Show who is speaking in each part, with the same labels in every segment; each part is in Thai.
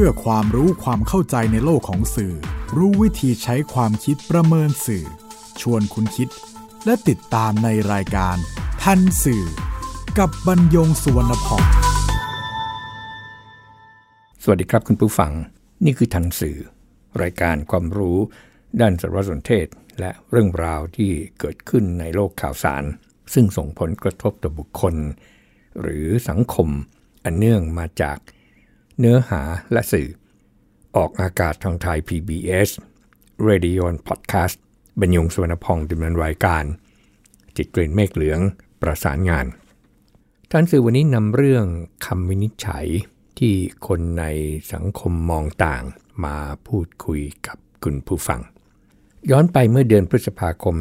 Speaker 1: พื่อความรู้ความเข้าใจในโลกของสื่อ รู้วิธีใช้ความคิดประเมินสื่อ ชวนคุณคิด และติดตามในรายการ ทันสื่อ กับบรรยงสุวรรณพอง
Speaker 2: สวัสดีครับคุณผู้ฟัง นี่คือทันสื่อ รายการความรู้ด้านสารสนเทศ และเรื่องราวที่เกิดขึ้นในโลกข่าวสาร ซึ่งส่งผลกระทบต่อบุคคล หรือสังคมอันเนื่องมาจาก เนื้อหาและสื่อ ออกอากาศทางไทย PBS Radio Podcast บรรยงสวนพองดำเนินรายการ จิตกลิ่นเมฆเหลืองประสานงาน ท่านสื่อวันนี้นำเรื่องคำวินิจฉัยที่คนในสังคมมองต่างมาพูดคุยกับคุณผู้ฟัง ย้อนไปเมื่อเดือนพฤษภาคม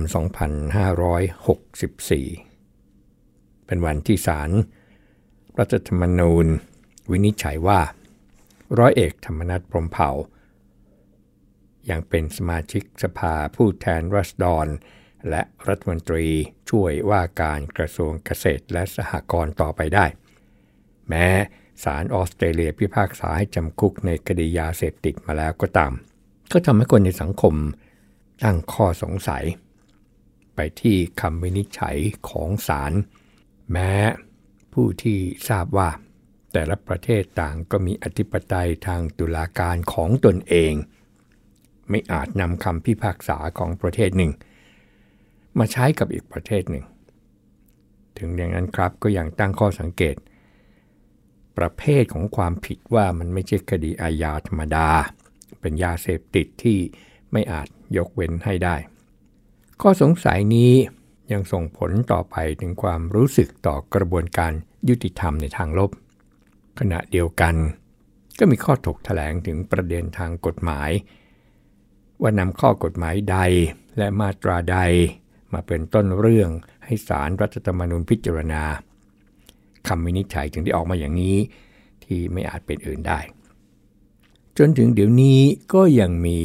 Speaker 2: 2564 เป็นวันที่ศาลรัฐธรรมนูญ วินิจฉัยว่า ร้อยเอกธรรมนัฐพรมเผ่า ยังเป็นสมาชิกสภาผู้แทนรัศดร และรัฐมนตรีช่วยว่าการกระทรวงเกษตรและสหกรณ์ต่อไปได้ แม้ศาลออสเตรเลียพิพากษาให้จำคุกในคดียาเสพติดมาแล้วก็ตาม ก็ทำให้คนในสังคมตั้งข้อสงสัย ไปที่คำวินิจฉัยของศาลแม้ผู้ที่ทราบว่า แต่ละประเทศต่างก็มีอธิปไตยทางตุลาการของตนเอง ไม่อาจนำคำพิพากษาของประเทศหนึ่ง มาใช้กับอีกประเทศหนึ่ง ถึงอย่างนั้นครับก็ยังตั้งข้อสังเกต ประเภทของความผิดว่ามันไม่ใช่คดีอาญาธรรมดา เป็นยาเสพติดที่ไม่อาจยกเว้นให้ได้ ข้อสงสัยนี้ยังส่งผลต่อไปถึงความรู้สึกต่อกระบวนการยุติธรรมในทางลบ ขณะเดียวกัน ก็มีข้อถกแถลงถึงประเด็นทางกฎหมาย ว่านำข้อกฎหมายใดและมาตราใดมาเป็นต้นเรื่องให้สารรัฐธรรมนูญพิจารณาคำวินิจฉัยถึงได้ออกมาอย่างนี้ ที่ไม่อาจเป็นอื่นได้ จนถึงเดี๋ยวนี้ก็ยังมี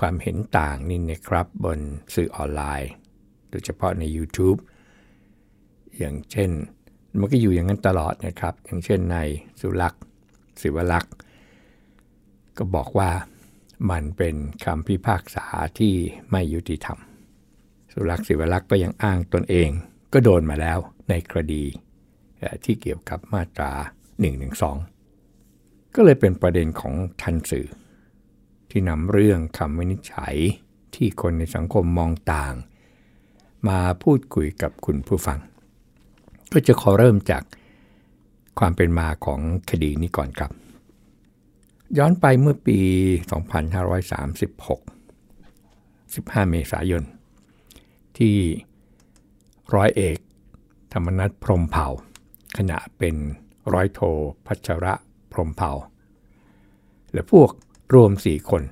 Speaker 2: ความเห็นต่างนี่นะครับบนสื่อออนไลน์ โดยเฉพาะใน YouTube อย่างเช่น มันก็อยู่อย่างนั้นตลอดนะครับ อย่างเช่นในสุลักษ์ศิวลักษ์ก็บอกว่ามันเป็นคำพิพากษาที่ไม่ยุติธรรม สุลักษ์ศิวลักษ์ก็ยังอ้างตนเอง ก็โดนมาแล้วในคดีที่เกี่ยวกับมาตรา112ก็เลยเป็นประเด็นของทันสื่อ ที่นำเรื่องคำวินิจฉัยที่คนในสังคมมองต่าง มาพูดคุยกับคุณผู้ฟัง ก็จะขอเริ่มจากความเป็นมาของคดีนี้ก่อนครับ ย้อนไปเมื่อปี 2536 15 เมษายน ที่ร้อยเอก ธรรมนัฐพรมเผ่า ขณะเป็นร้อยโทพัชระพรมเผ่า และพวกรวม4คน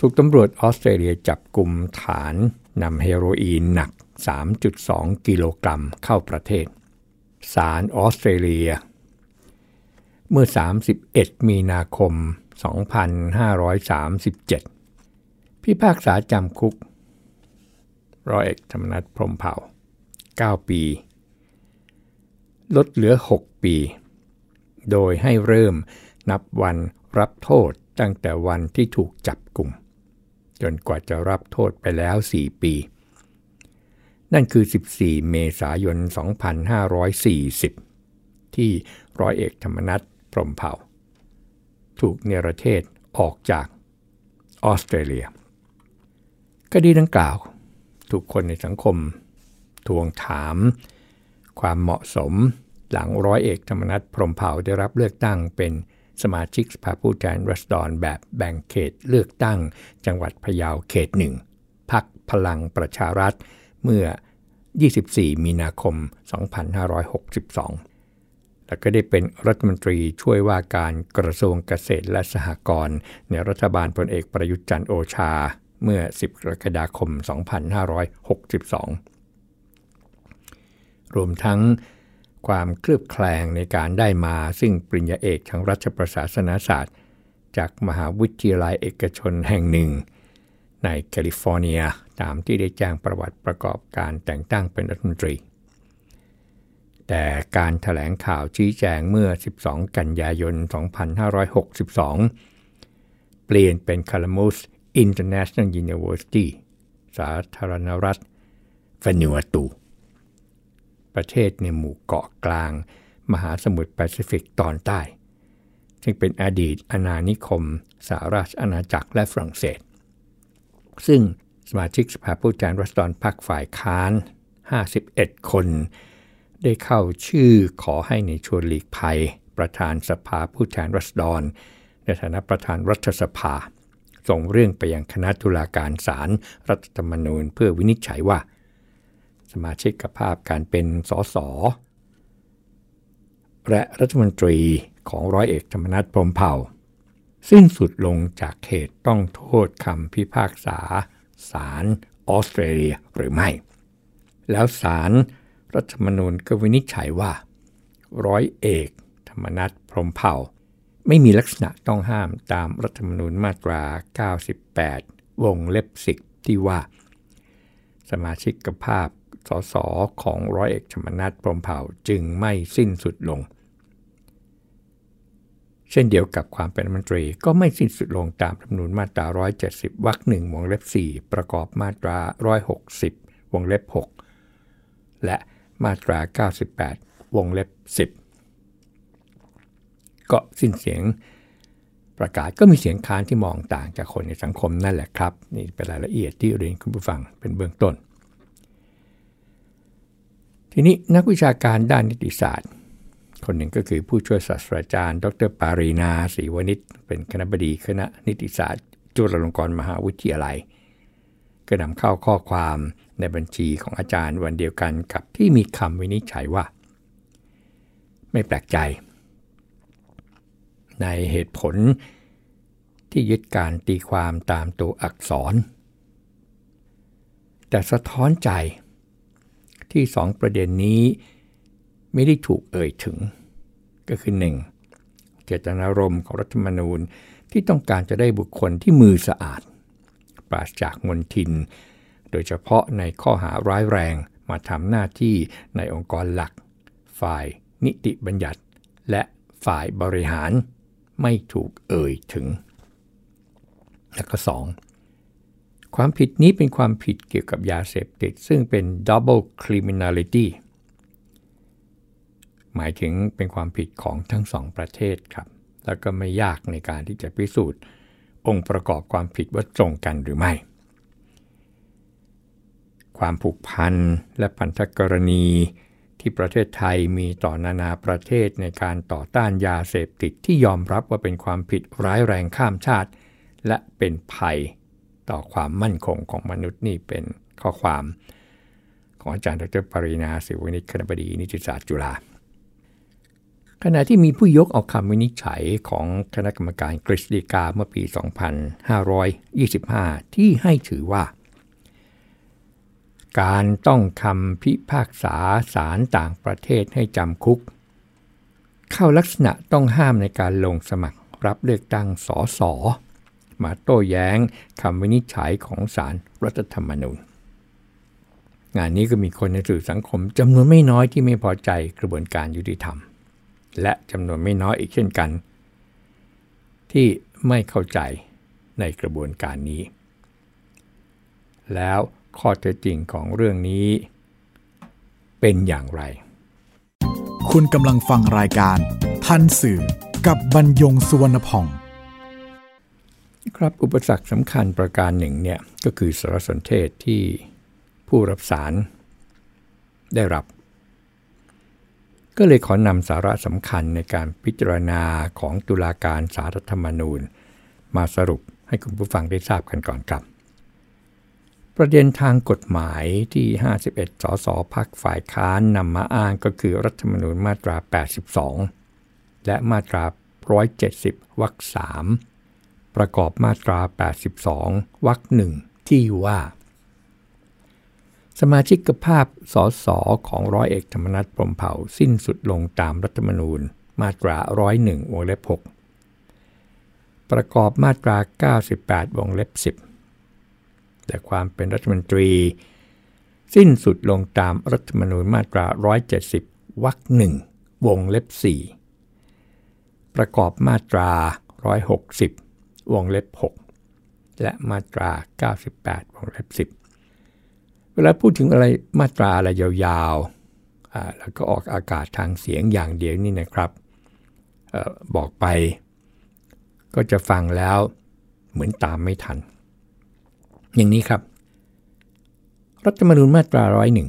Speaker 2: ถูกตำรวจออสเตรเลียจับกลุ่มฐานนำเฮโรอีนหนัก 3.2 กิโลกรัมเข้าประเทศศาลออสเตรเลีย เมื่อ 31 มีนาคม 2537 พิพากษาจำคุกร้อยเอกธรรมนัฐพรมเผ่า 9 ปี ลดเหลือ 6 ปี โดยให้เริ่มนับวันรับโทษตั้งแต่วันที่ถูกจับกลุ่ม จนกว่าจะรับโทษไปแล้ว 4 ปี นั่นคือ 14 เมษายน 2540 ที่ร้อยเอกธรรมนัฐพรมเผ่า ถูกเนรเทศออกจากออสเตรเลีย คดีดังกล่าว ถูกคนในสังคม ทวงถาม ความเหมาะสมหลังร้อยเอกธรรมนัฐพรมเผ่าได้รับเลือกตั้งเป็นสมาชิกสภาผู้แทนรัศดรแบบแบ่งเขตเลือกตั้งจังหวัดพะเยาเขตหนึ่งพักพลังประชารัฐ เมื่อ 24 มีนาคม 2562 และก็ได้เป็นรัฐมนตรีช่วยว่าการกระทรวงเกษตรและสหกรณ์ในรัฐบาลพลเอกประยุทธ์จันโอชา เมื่อ 10 กรกฎาคม 2562 รวมทั้งความเคลือบแคลงในการได้มาซึ่งปริญญาเอกทางรัฐประศาสนศาสตร์ จากมหาวิทยาลัยเอกชนแห่งหนึ่ง ในแคลิฟอร์เนียตามที่ได้แจ้งประวัติประกอบการแต่งตั้งเป็นรัฐมนตรี แต่การแถลงข่าวชี้แจงเมื่อ 12 กันยายน 2562 เปลี่ยนเป็น Calamus International University สาธารณรัฐวานูอาตู ประเทศในหมู่เกาะกลาง มหาสมุทรแปซิฟิกตอนใต้ ซึ่งเป็นอดีตอาณานิคมสหราชอาณาจักรและฝรั่งเศส ซึ่งสมาชิกสภาผู้แทนรัศดรพรรคฝ่ายค้าน 51 คน ได้เข้าชื่อขอให้ในชวนหลีกภัย ประธานสภาผู้แทนรัศดร ในฐานะประธานรัฐสภา ส่งเรื่องไปยังคณะตุลาการศาลรรัฐธรรมนูญเพื่อวินิจฉัยว่า สมาชิกภาพการเป็นสสและรัฐมนตรีของร้อยเอกธรรมนัฐพรมเผ่า สิ้นสุดลงจากเขตต้องโทษคำพิพากษาศาลออสเตรเลียหรือไม่ แล้วศาลรรัฐธรรมนูญก็วินิจฉัยว่า ร้อยเอก ธรรมนัฐพรมเผ่า ไม่มีลักษณะต้องห้ามตามรัฐธรรมนูญมาตรา 98 วงเล็บสิบที่ว่า สมาชิกภาพสสของร้อยเอกธรรมนัฐพรมเผ่าจึงไม่สิ้นสุดลง เช่นเดียวกับความเป็นรัฐมนตรีก็ไม่สิ้นสุดลงตามรัฐมนูญมาตรา 170 วรรคหนึ่งวงเล็บ 4 ประกอบมาตรา 160 วงเล็บ 6 และมาตรา 98 วงเล็บ 10 ก็สิ้นเสียงประกาศก็มีเสียงค้านที่มองต่างจากคนในสังคมนั่นแหละครับ นี่เป็นรายละเอียดที่เรียนคุณผู้ฟังเป็นเบื้องต้น ทีนี้นักวิชาการด้านนิติศาสตร์ คนหนึ่งก็คือผู้ช่วยศาสตราจารย์ ดรปารีนาศรีวณิชเป็นคณะบดีคณะนิติศาสตร์ จุฬาลงกรณ์มหาวิทยาลัย ก็นำเข้าข้อความในบัญชีของอาจารย์วันเดียวกันกับที่มีคำวินิจฉัยว่า ไม่แปลกใจ ในเหตุผลที่ยึดการตีความตามตัวอักษร แต่สะท้อนใจที่สองประเด็นนี้ ไม่ได้ถูกเอ่ยถึง ก็คือ 1. เจตนารมณ์ของรัฐธรรมนูญที่ต้องการจะได้บุคคลที่มือสะอาด ปราศจากมลทิน โดยเฉพาะในข้อหาร้ายแรงมาทำหน้าที่ในองค์กรหลัก ฝ่ายนิติบัญญัติ และฝ่ายบริหารไม่ถูกเอ่ยถึง และก็ 2. ความผิดนี้เป็นความผิดเกี่ยวกับยาเสพติด ซึ่งเป็น double criminality หมายถึงเป็นความผิดของทั้งสองประเทศครับ แล้วก็ไม่ยากในการที่จะพิสูจน์ องค์ประกอบความผิดว่าตรงกันหรือไม่ ความผูกพันและพันธกรณีที่ประเทศไทยมีต่อนานาประเทศในการต่อต้านยาเสพติดที่ยอมรับว่าเป็นความผิดร้ายแรงข้ามชาติ และเป็นภัยต่อความมั่นคงของมนุษย์นี่เป็นข้อความ ของอาจารย์ดรปรินาศิวนิชคณบดีนิติศาสตร์จุฬา ขณะที่มีผู้ยกเอาคำวินิจฉัยของคณะกรรมการกฤษฎีกาเมื่อปี 2525 ที่ให้ถือว่า การต้องคำพิพากษาศาลต่างประเทศให้จำคุก เข้าลักษณะต้องห้ามในการลงสมัครรับเลือกตั้งสอสอมาโต้แย้งคำวินิจฉัยของศาลรรัฐธรรมนูญ งานนี้ก็มีคนในสื่อสังคมจำนวนไม่น้อยที่ไม่พอใจกระบวนการยุติธรรม และจำนวนไม่น้อยอีกเช่นกัน ที่ไม่เข้าใจในกระบวนการนี้ แล้วข้อเท็จจริงของเรื่องนี้ เป็นอย่างไร
Speaker 1: คุณกำลังฟังรายการ ทันสื่อกับบรรยงสุวรรณพอง
Speaker 2: ครับอุปสรรคสำคัญประการหนึ่งเนี่ยก็คือสารสนเทศที่ผู้รับสารได้รับ ก็เลยขอนำสาระสำคัญในการพิจารณาของตุลาการสารธรรมนูญ มาสรุปให้คุณผู้ฟังได้ทราบกันก่อนครับ ประเด็นทางกฎหมายที่ 51 สสพักฝ่ายค้านนำมาอ้างก็คือรัฐธรรมนูญมาตรา 82 และมาตรา 170 วรรค 3 ประกอบมาตรา 82 วรรคหนึ่งที่ว่า สมาชิกภาพสสของร้อยเอกธรรมนัฐพรมเผ่าสิ้นสุดลงตามรัฐธรรมนูญมาตรา 101 วงเล็บ 6 ประกอบมาตรา 98 วงเล็บ 10 แต่ความเป็นรัฐมนตรี สิ้นสุดลงตามรัฐธรรมนูญมาตรา 170 วรรคหนึ่งวงเล็บ 4 ประกอบมาตรา 160 วงเล็บ 6 และมาตรา 98 วงเล็บ 10 เวลาพูดถึงอะไรมาตราอะไรยาวๆแล้วก็ออกอากาศทางเสียงอย่างเดียวนี่นะครับอบอกไป ก็จะฟังแล้วเหมือนตามไม่ทัน อย่างนี้ครับ รัฐธรรมนูญมาตราร้อยหนึ่ง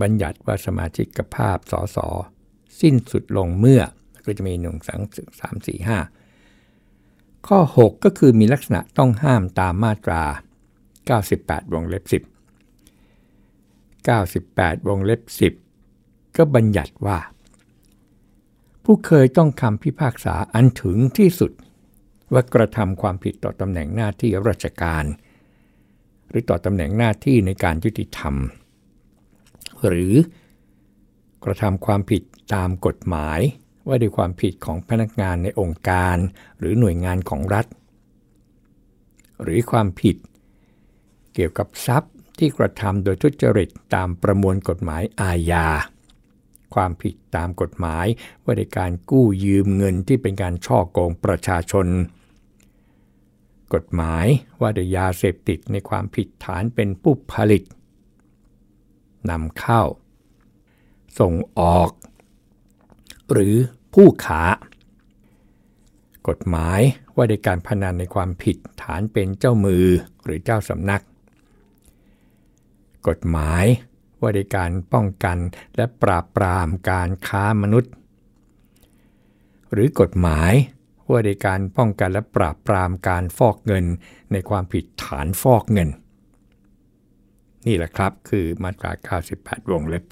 Speaker 2: บัญญัติว่าสมาชิกภาพสสสิ้นสุดลงเมื่อ ก็จะมีหนึ่งสองสามสี่ห้าข้อ 6 ก็คือมีลักษณะต้องห้ามตามมาตรา 98 วงเล็บ10 98 วงเล็บ 10 ก็บัญญัติว่า ผู้เคยต้องคำพิพากษาอันถึงที่สุด ว่ากระทำความผิดต่อตำแหน่งหน้าที่ราชการ หรือต่อตำแหน่งหน้าที่ในการยุติธรรม หรือกระทำความผิดตามกฎหมายว่าด้วยความผิดของพนักงานในองค์การ หรือหน่วยงานของรัฐ หรือความผิด เกี่ยวกับทรัพย์ ที่กระทำโดยทุจริตตามประมวลกฎหมายอาญา ความผิดตามกฎหมายว่าด้วยการกู้ยืมเงินที่เป็นการช่อโกงประชาชน กฎหมายว่าด้วยยาเสพติดในความผิดฐานเป็นผู้ผลิตนำเข้า ส่งออก หรือผู้ขากฎหมายว่าในการพนันในความผิดฐานเป็นเจ้ามือหรือเจ้าสำนัก กฎหมายว่าในการป้องกันและปราบปรามการค้ามนุษย์ หรือกฎหมายว่าในการป้องกันและปราบปรามการฟอกเงินในความผิดฐานฟอกเงิน นี่แหละครับคือมาตรา 98 วงเล็บ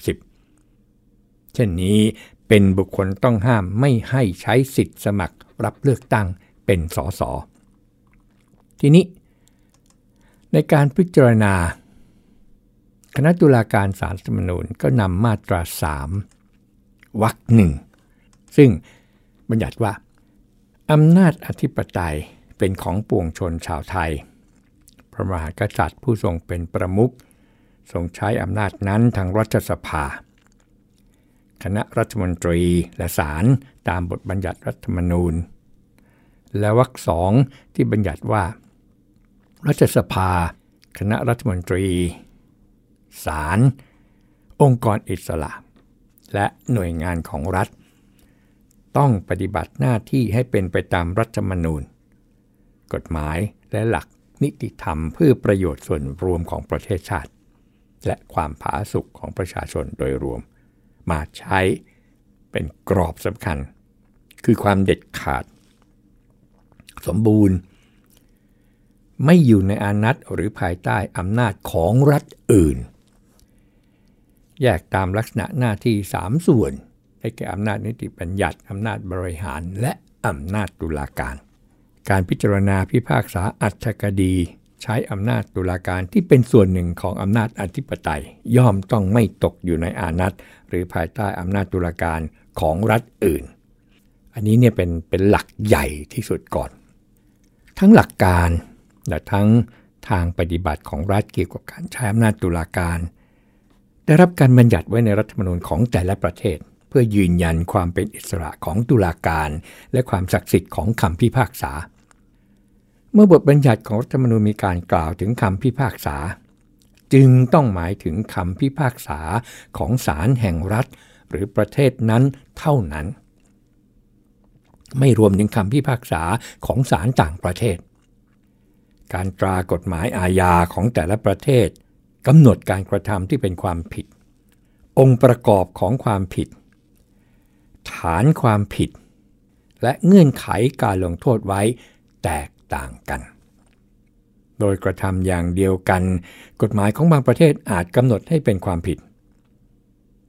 Speaker 2: 10 เช่นนี้เป็นบุคคลต้องห้ามไม่ให้ใช้สิทธิ์สมัครรับเลือกตั้งเป็นสสทีนี้ ในการพิจารณา คณะตุลาการสารสมนูญก็นำมาตรา3วรรคหนึ่งซึ่งบัญญัติว่าอำนาจอธิปไตยเป็นของปวงชนชาวไทย พระมหากษัตริย์ผู้ทรงเป็นประมุขทรงใช้อำนาจนั้นทางรัฐสภา คณะรัฐมนตรีและศาลตามบทบัญญัติรัฐธรรมนูญ และวรรคสองที่บัญญัติว่า รัฐสภา คณะรัฐมนตรี ศาลองค์กรอิสระ และหน่วยงานของรัฐ ต้องปฏิบัติหน้าที่ให้เป็นไปตามรัฐธรรมนูญ กฎหมายและหลักนิติธรรมเพื่อประโยชน์ส่วนรวมของประเทศชาติ และความผาสุกของประชาชนโดยรวม มาใช้เป็นกรอบสำคัญ คือความเด็ดขาด สมบูรณ์ ไม่อยู่ในอานัตหรือภายใต้อำนาจของรัฐอื่น แยกตามลักษณะหน้าที่ 3 ส่วนได้แก่อำนาจนิติบัญญัติอำนาจบริหาร และอำนาจตุลาการ การพิจารณาพิพากษาอัตคดี ใช้อำนาจตุลาการที่เป็นส่วนหนึ่งของอำนาจอธิปไตย ย่อมต้องไม่ตกอยู่ในอานัตหรือภายใต้อำนาจตุลาการของรัฐอื่น อันนี้เนี่ยเป็นเป็นหลักใหญ่ที่สุดก่อน ทั้งหลักการและทั้งทางปฏิบัติของรัฐเกี่ยวกับการใช้อำนาจตุลาการ ได้รับการบัญญัติไว้ในรัฐธรรมนูญของแต่ละประเทศ เพื่อยืนยันความเป็นอิสระของตุลาการ และความศักดิ์สิทธิ์ของคำพิพากษา เมื่อบทบัญญัติของรัฐธรรมนูญมีการกล่าวถึงคำพิพากษา จึงต้องหมายถึงคำพิพากษาของศาลแห่งรัฐ หรือประเทศนั้นเท่านั้น ไม่รวมถึงคำพิพากษาของศาลต่างประเทศ การตรากฎหมายอาญาของแต่ละประเทศ กำหนดการกระทำที่เป็นความผิด องค์ประกอบของความผิด ฐานความผิด และเงื่อนไขการลงโทษไว้แตกต่างกัน โดยกระทำอย่างเดียวกัน กฎหมายของบางประเทศอาจกำหนดให้เป็นความผิด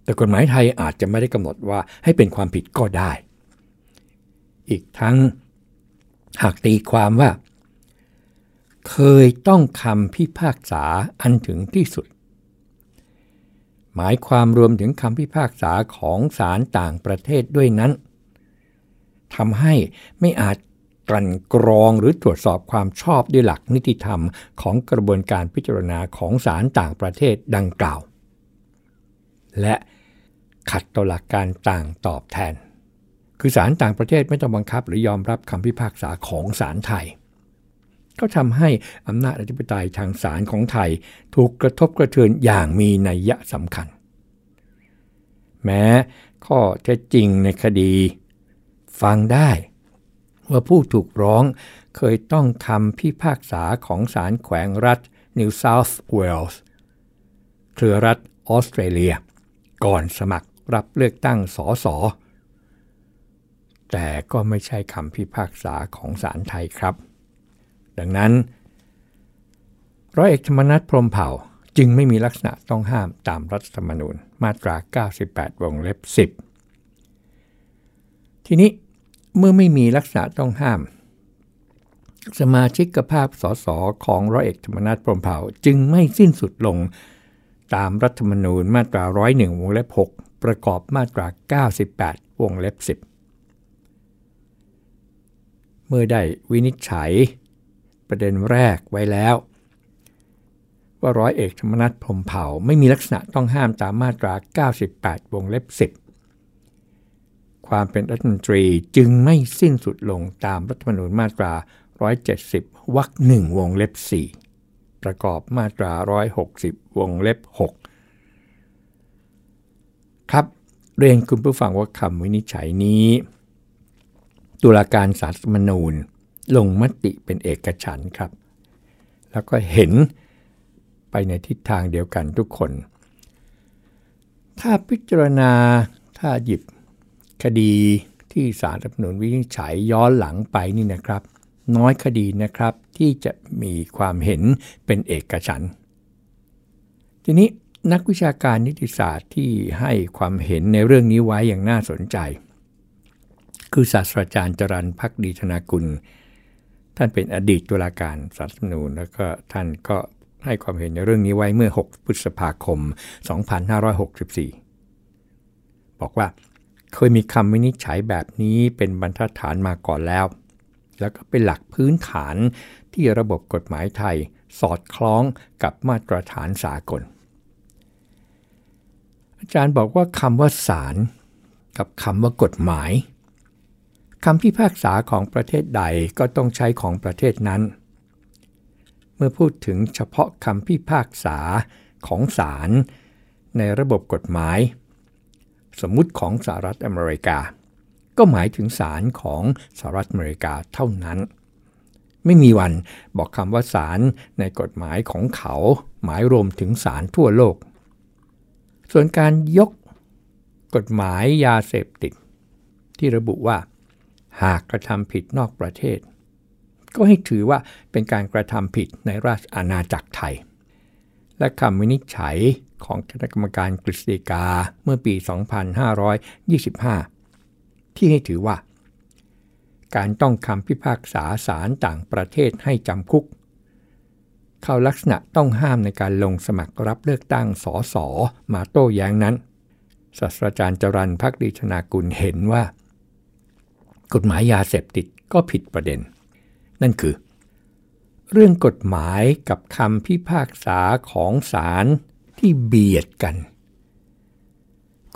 Speaker 2: แต่กฎหมายไทยอาจจะไม่ได้กำหนดว่าให้เป็นความผิดก็ได้ อีกทั้งหากตีความว่า เคยต้องคำพิพากษาอันถึงที่สุด หมายความรวมถึงคำพิพากษาของศาลต่างประเทศด้วยนั้นทำให้ไม่อาจกลั่นกรองหรือตรวจสอบความชอบด้วยหลักนิติธรรมของกระบวนการพิจารณาของศาลต่างประเทศดังกล่าว และขัดต่อหลักการต่างตอบแทน คือศาลต่างประเทศไม่ต้องบังคับหรือยอมรับคำพิพากษาของศาลไทย ก็ทำให้อำนาจอธิปไตยทางศาลของไทยถูกกระทบกระเทือนอย่างมีนัยยะสำคัญ แม้ข้อเท็จจริงในคดี ฟังได้ ว่าผู้ถูกร้องเคยต้องคำพิพากษาของศาลแขวงรัฐนิวเซาท์เวลส์เครือรัฐออสเตรเลีย ก่อนสมัครรับเลือกตั้งสอสอแต่ก็ไม่ใช่คำพิพากษาของศาลไทยครับ ดังนั้น ร้อยเอกธรรมนัฐพรมเผ่าจึงไม่มีลักษณะต้องห้ามตามรัฐธรรมนูญมาตรา 98 วงเล็บ 10 ทีนี้เมื่อไม่มีลักษณะต้องห้าม สมาชิกภาพสสของร้อยเอกธรรมนัฐพรมเผ่าจึงไม่สิ้นสุดลงตามรัฐธรรมนูญมาตรา 101 วงเล็บ 6 ประกอบมาตรา 98 วงเล็บ 10 เมื่อได้วินิจฉัย ประเด็นแรกไว้แล้ว ว่าร้อยเอกธรรมนัฐพรมเผ่าไม่มีลักษณะต้องห้ามตามมาตรา 98 วงเล็บ 10 ความเป็นรัฐมนตรีจึงไม่สิ้นสุดลงตามรัฐธรรมนูญมาตรา 170 วรรคหนึ่งวงเล็บ 4 ประกอบมาตรา 160 วงเล็บ 6 ครับเรียนคุณผู้ฟังว่าคำวินิจฉัยนี้ ตุลาการศาลรัฐมนูญ ลงมติเป็นเอกฉันครับ แล้วก็เห็นไปในทิศทางเดียวกันทุกคน ถ้าพิจารณาถ้าหยิบคดีที่ศาลรัฐนูญวินิจฉัยย้อนหลังไปนี่นะครับ น้อยคดีนะครับที่จะมีความเห็นเป็นเอกฉัน ทีนี้นักวิชาการนิติศาสตร์ที่ให้ความเห็นในเรื่องนี้ไว้อย่างน่าสนใจ คือศาสตราจารย์จรันพักดีธนากุล ท่านเป็นอดีตตุลาการสารรัฐมนูญแล้วก็ท่านก็ให้ความเห็นในเรื่องนี้ไว้เมื่อ 6 พฤษภาคม 2564 บอกว่าเคยมีคำวินิจฉัยแบบนี้เป็นบรรทัดฐานมาก่อนแล้ว แล้วก็เป็นหลักพื้นฐานที่ระบบกฎหมายไทย สอดคล้องกับมาตรฐานสากล อาจารย์บอกว่าคำว่าศาลกับคำว่ากฎหมาย คำพิพากษาของประเทศใดก็ต้องใช้ของประเทศนั้น เมื่อพูดถึงเฉพาะคำพิพากษาของศาลในระบบกฎหมาย สมมุติของสหรัฐอเมริกา ก็หมายถึงศาลของสหรัฐอเมริกาเท่านั้น ไม่มีวันบอกคำว่าศาลในกฎหมายของเขา หมายรวมถึงศาลทั่วโลก ส่วนการยกกฎหมายยาเสพติด ที่ระบุว่า หากกระทำผิดนอกประเทศ ก็ให้ถือว่าเป็นการกระทำผิดในราชอาณาจักรไทย และคำวินิจฉัยของคณะกรรมการกฤษฎีกาเมื่อปี 2525 ที่ให้ถือว่า การต้องคำพิพากษาศาลต่างประเทศให้จำคุก เข้าลักษณะต้องห้ามในการลงสมัครรับเลือกตั้งสอสอมาโต้แย้งนั้นศาสตราจารย์จรันพักดีชนากุลเห็นว่า กฎหมายยาเสพติดก็ผิดประเด็น นั่นคือ เรื่องกฎหมายกับคำพิพากษาของศาลที่เบียดกัน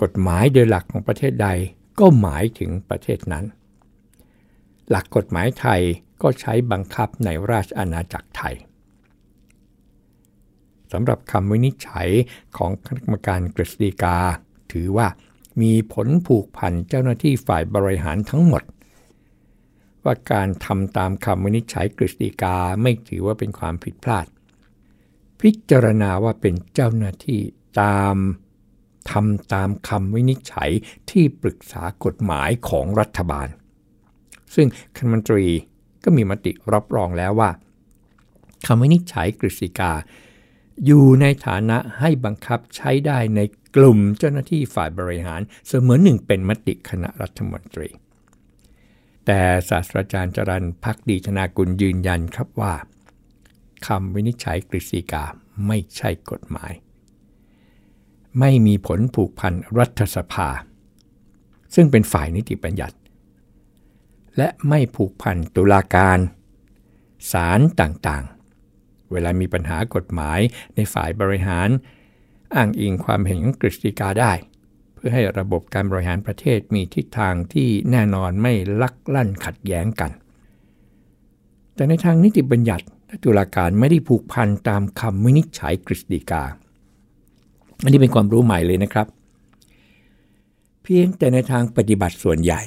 Speaker 2: กฎหมายโดยหลักของประเทศใดก็หมายถึงประเทศนั้น หลักกฎหมายไทยก็ใช้บังคับในราชอาณาจักรไทยสำหรับคำวินิจฉัยของคณะกรรมการกฤษฎีกา ถือว่ามีผลผูกพันเจ้าหน้าที่ฝ่ายบริหารทั้งหมด ว่าการทำตามคำวินิจฉัยกฤษฎีกาไม่ถือว่าเป็นความผิดพลาด พิจารณาว่าเป็นเจ้าหน้าที่ตามทำตามคำวินิจฉัยที่ปรึกษากฎหมายของรัฐบาล ซึ่งคณะมนตรีก็มีมติรับรองแล้วว่าคำวินิจฉัยกฤษฎีกา อยู่ในฐานะให้บังคับใช้ได้ในกลุ่มเจ้าหน้าที่ฝ่ายบริหารเสมือนหนึ่งเป็นมติคณะรัฐมนตรี แต่ศาสตราจารย์จรันพักดีธนากุลยืนยันครับว่าคำวินิจฉัยกฤษฎีกาไม่ใช่กฎหมาย ไม่มีผลผูกพันรัฐสภา ซึ่งเป็นฝ่ายนิติบัญญัติ และไม่ผูกพันตุลาการศาลต่างๆ เวลามีปัญหากฎหมายในฝ่ายบริหาร อ้างอิงความเห็นของกฤษฎีกาได้ พื่อให้ระบบการบริหารประเทศมีทิศทางที่แน่นอนไม่ลักลั่นขัดแย้งกัน แต่ในทางนิติบัญญัติและตุลาการไม่ได้ผูกพันตามคำวินิจฉัยกฤษฎีกา อันนี้เป็นความรู้ใหม่เลยนะครับ เพียงแต่ในทางปฏิบัติส่วนใหญ่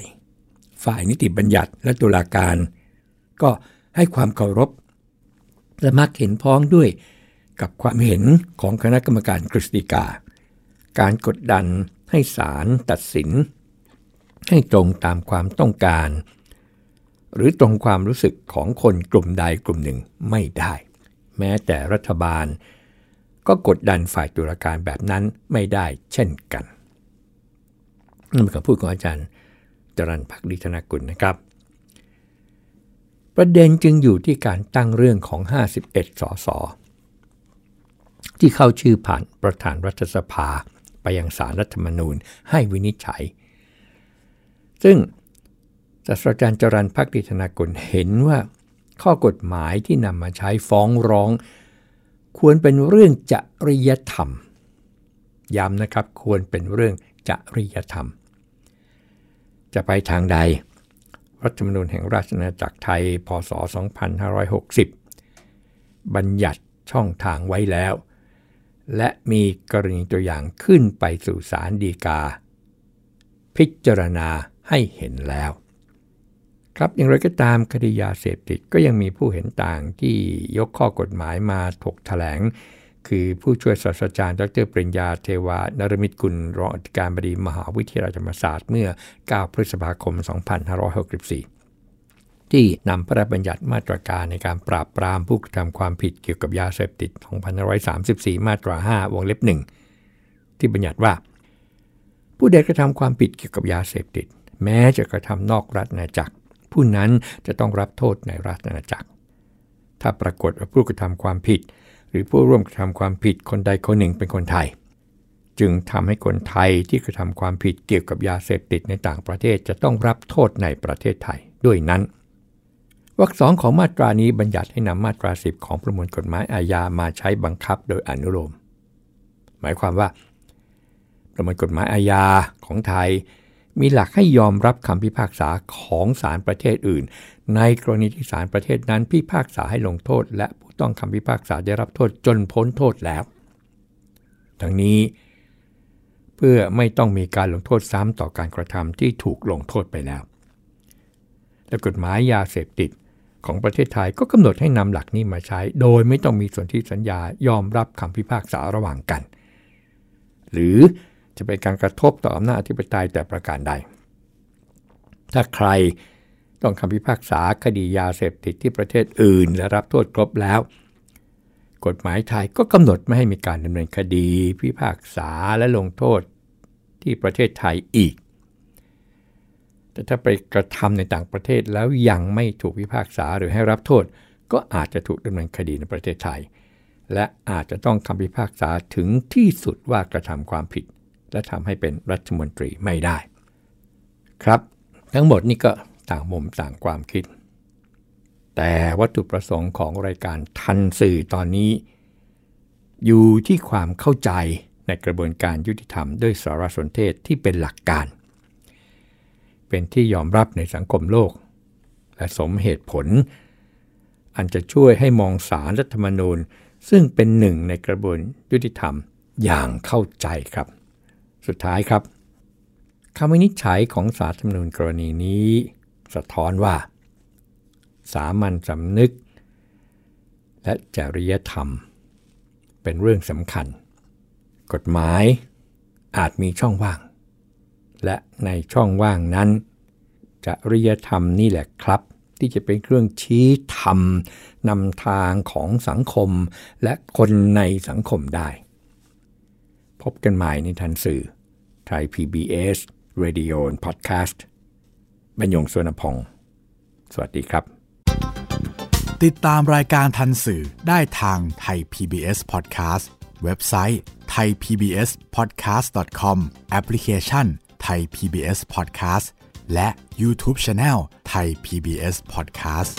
Speaker 2: ฝ่ายนิติบัญญัติและตุลาการ ก็ให้ความเคารพ และมักเห็นพ้องด้วยกับความเห็นของคณะกรรมการกฤษฎีกา การกดดัน ให้ศาลตัดสิน ให้ตรงตามความต้องการ หรือตรงความรู้สึกของคนกลุ่มใดกลุ่มหนึ่งไม่ได้ แม้แต่รัฐบาล ก็กดดันฝ่ายตุลาการแบบนั้นไม่ได้เช่นกันนี่เป็นคำพูดของอาจารย์จรันพักดิธนกุลนะครับ ประเด็นจึงอยู่ที่การตั้งเรื่องของ 51 สส ที่เข้าชื่อผ่านประธานรัฐสภา ไปยังสารรัฐธรรมนูญให้วินิจฉัย ซึ่งศาสตราจารย์จรันพักดิธนากลเห็นว่า ข้อกฎหมายที่นำมาใช้ฟ้องร้อง ควรเป็นเรื่องจริยธรรม ย้ำนะครับควรเป็นเรื่องจริยธรรม จะไปทางใด รัฐธรรมนูญแห่งราชอาณาจักรไทย พศ 2560 บัญญัติช่องทางไว้แล้ว และมีกรณีตัวอย่างขึ้นไปสู่ศาลฎีกา พิจารณาให้เห็นแล้ว ครับอย่างไรก็ตามคดียาเสพติดก็ยังมีผู้เห็นต่างที่ยกข้อกฎหมายมาถกถแถลง คือผู้ช่วยศาสตราจารย์ดรปริญญาเทวานรมิตกุลรองอธิการบดีมหาวิทยาลัยธรรมศาสตร์เมื่อ 9 พฤษภาคม 2564 ที่นำพระราชบัญญัติมาตรการในการปราบปรามผู้กระทำความผิดเกี่ยวกับยาเสพติด 2534 มาตรา 5 วงเล็บ 1 ที่บัญญัติว่า ผู้ใดกระทำความผิดเกี่ยวกับยาเสพติด แม้จะกระทำนอกรัฐอาณาจักร ผู้นั้นจะต้องรับโทษในรัฐอาณาจักร ถ้าปรากฏว่าผู้กระทำความผิด หรือผู้ร่วมกระทำความผิดคนใดคนหนึ่งเป็นคนไทย จึงทำให้คนไทยที่กระทำความผิดเกี่ยวกับยาเสพติดในต่างประเทศจะต้องรับโทษในประเทศไทยด้วยนั้น วรรคสองของมาตรานี้บัญญัติให้นำมาตราสิบของประมวลกฎหมายอาญามาใช้บังคับโดยอนุโลม หมายความว่า ประมวลกฎหมายอาญาของไทย มีหลักให้ยอมรับคำพิพากษาของศาลประเทศอื่น ในกรณีที่ศาลประเทศนั้นพิพากษาให้ลงโทษ และผู้ต้องคำพิพากษาได้รับโทษจนพ้นโทษแล้ว ทั้งนี้ เพื่อไม่ต้องมีการลงโทษซ้ำต่อการกระทำที่ถูกลงโทษไปแล้วและกฎหมายยาเสพติด ของประเทศไทยก็กำหนดให้นำหลักนี้มาใช้ โดยไม่ต้องมีส่วนที่สัญญายอมรับคำพิพากษาระหว่างกัน หรือจะเป็นการกระทบต่ออำนาจอธิปไตยแต่ประการใด ถ้าใครต้องคำพิพากษาคดียาเสพติดที่ประเทศอื่น และรับโทษครบแล้ว กฎหมายไทยก็กำหนดไม่ให้มีการดำเนินคดี พิพากษาและลงโทษที่ประเทศไทยอีก แต่ถ้าไปกระทำในต่างประเทศแล้วยังไม่ถูกพิพากษาหรือให้รับโทษ ก็อาจจะถูกดำเนินคดีในประเทศไทย และอาจจะต้องคำพิพากษาถึงที่สุดว่ากระทำความผิด และทำให้เป็นรัฐมนตรีไม่ได้ ครับ ทั้งหมดนี่ก็ต่างมุมต่างความคิด แต่วัตถุประสงค์ของรายการทันสื่อตอนนี้ อยู่ที่ความเข้าใจในกระบวนการยุติธรรมด้วยสารสนเทศที่เป็นหลักการ เป็นที่ยอมรับในสังคมโลก และสมเหตุผล อันจะช่วยให้มองสารรัฐธรรมนูญ ซึ่งเป็นหนึ่งในกระบวนยุติธรรมอย่างเข้าใจครับ สุดท้ายครับคำวินิจฉัยของสารรัฐธรรมนูญกรณีนี้ สะท้อนว่า สามัญสำนึก และจริยธรรม เป็นเรื่องสำคัญ กฎหมายอาจมีช่องว่าง และในช่องว่างนั้นจริยธรรมนี่แหละครับ ที่จะเป็นเครื่องชี้ธรรมนำทางของสังคมและคนในสังคมได้ พบกันใหม่ในทันสื่อไทย PBS Radio Podcast บรรยงสวนพงศ์สวัสดีครับ
Speaker 1: ติดตามรายการทันสื่อได้ทางไทย PBS Podcast เว็บไซต์ thaipbspodcast.com แอปพลิเคชัน ไทย PBS Podcast และ YouTube Channel ไทย PBS Podcast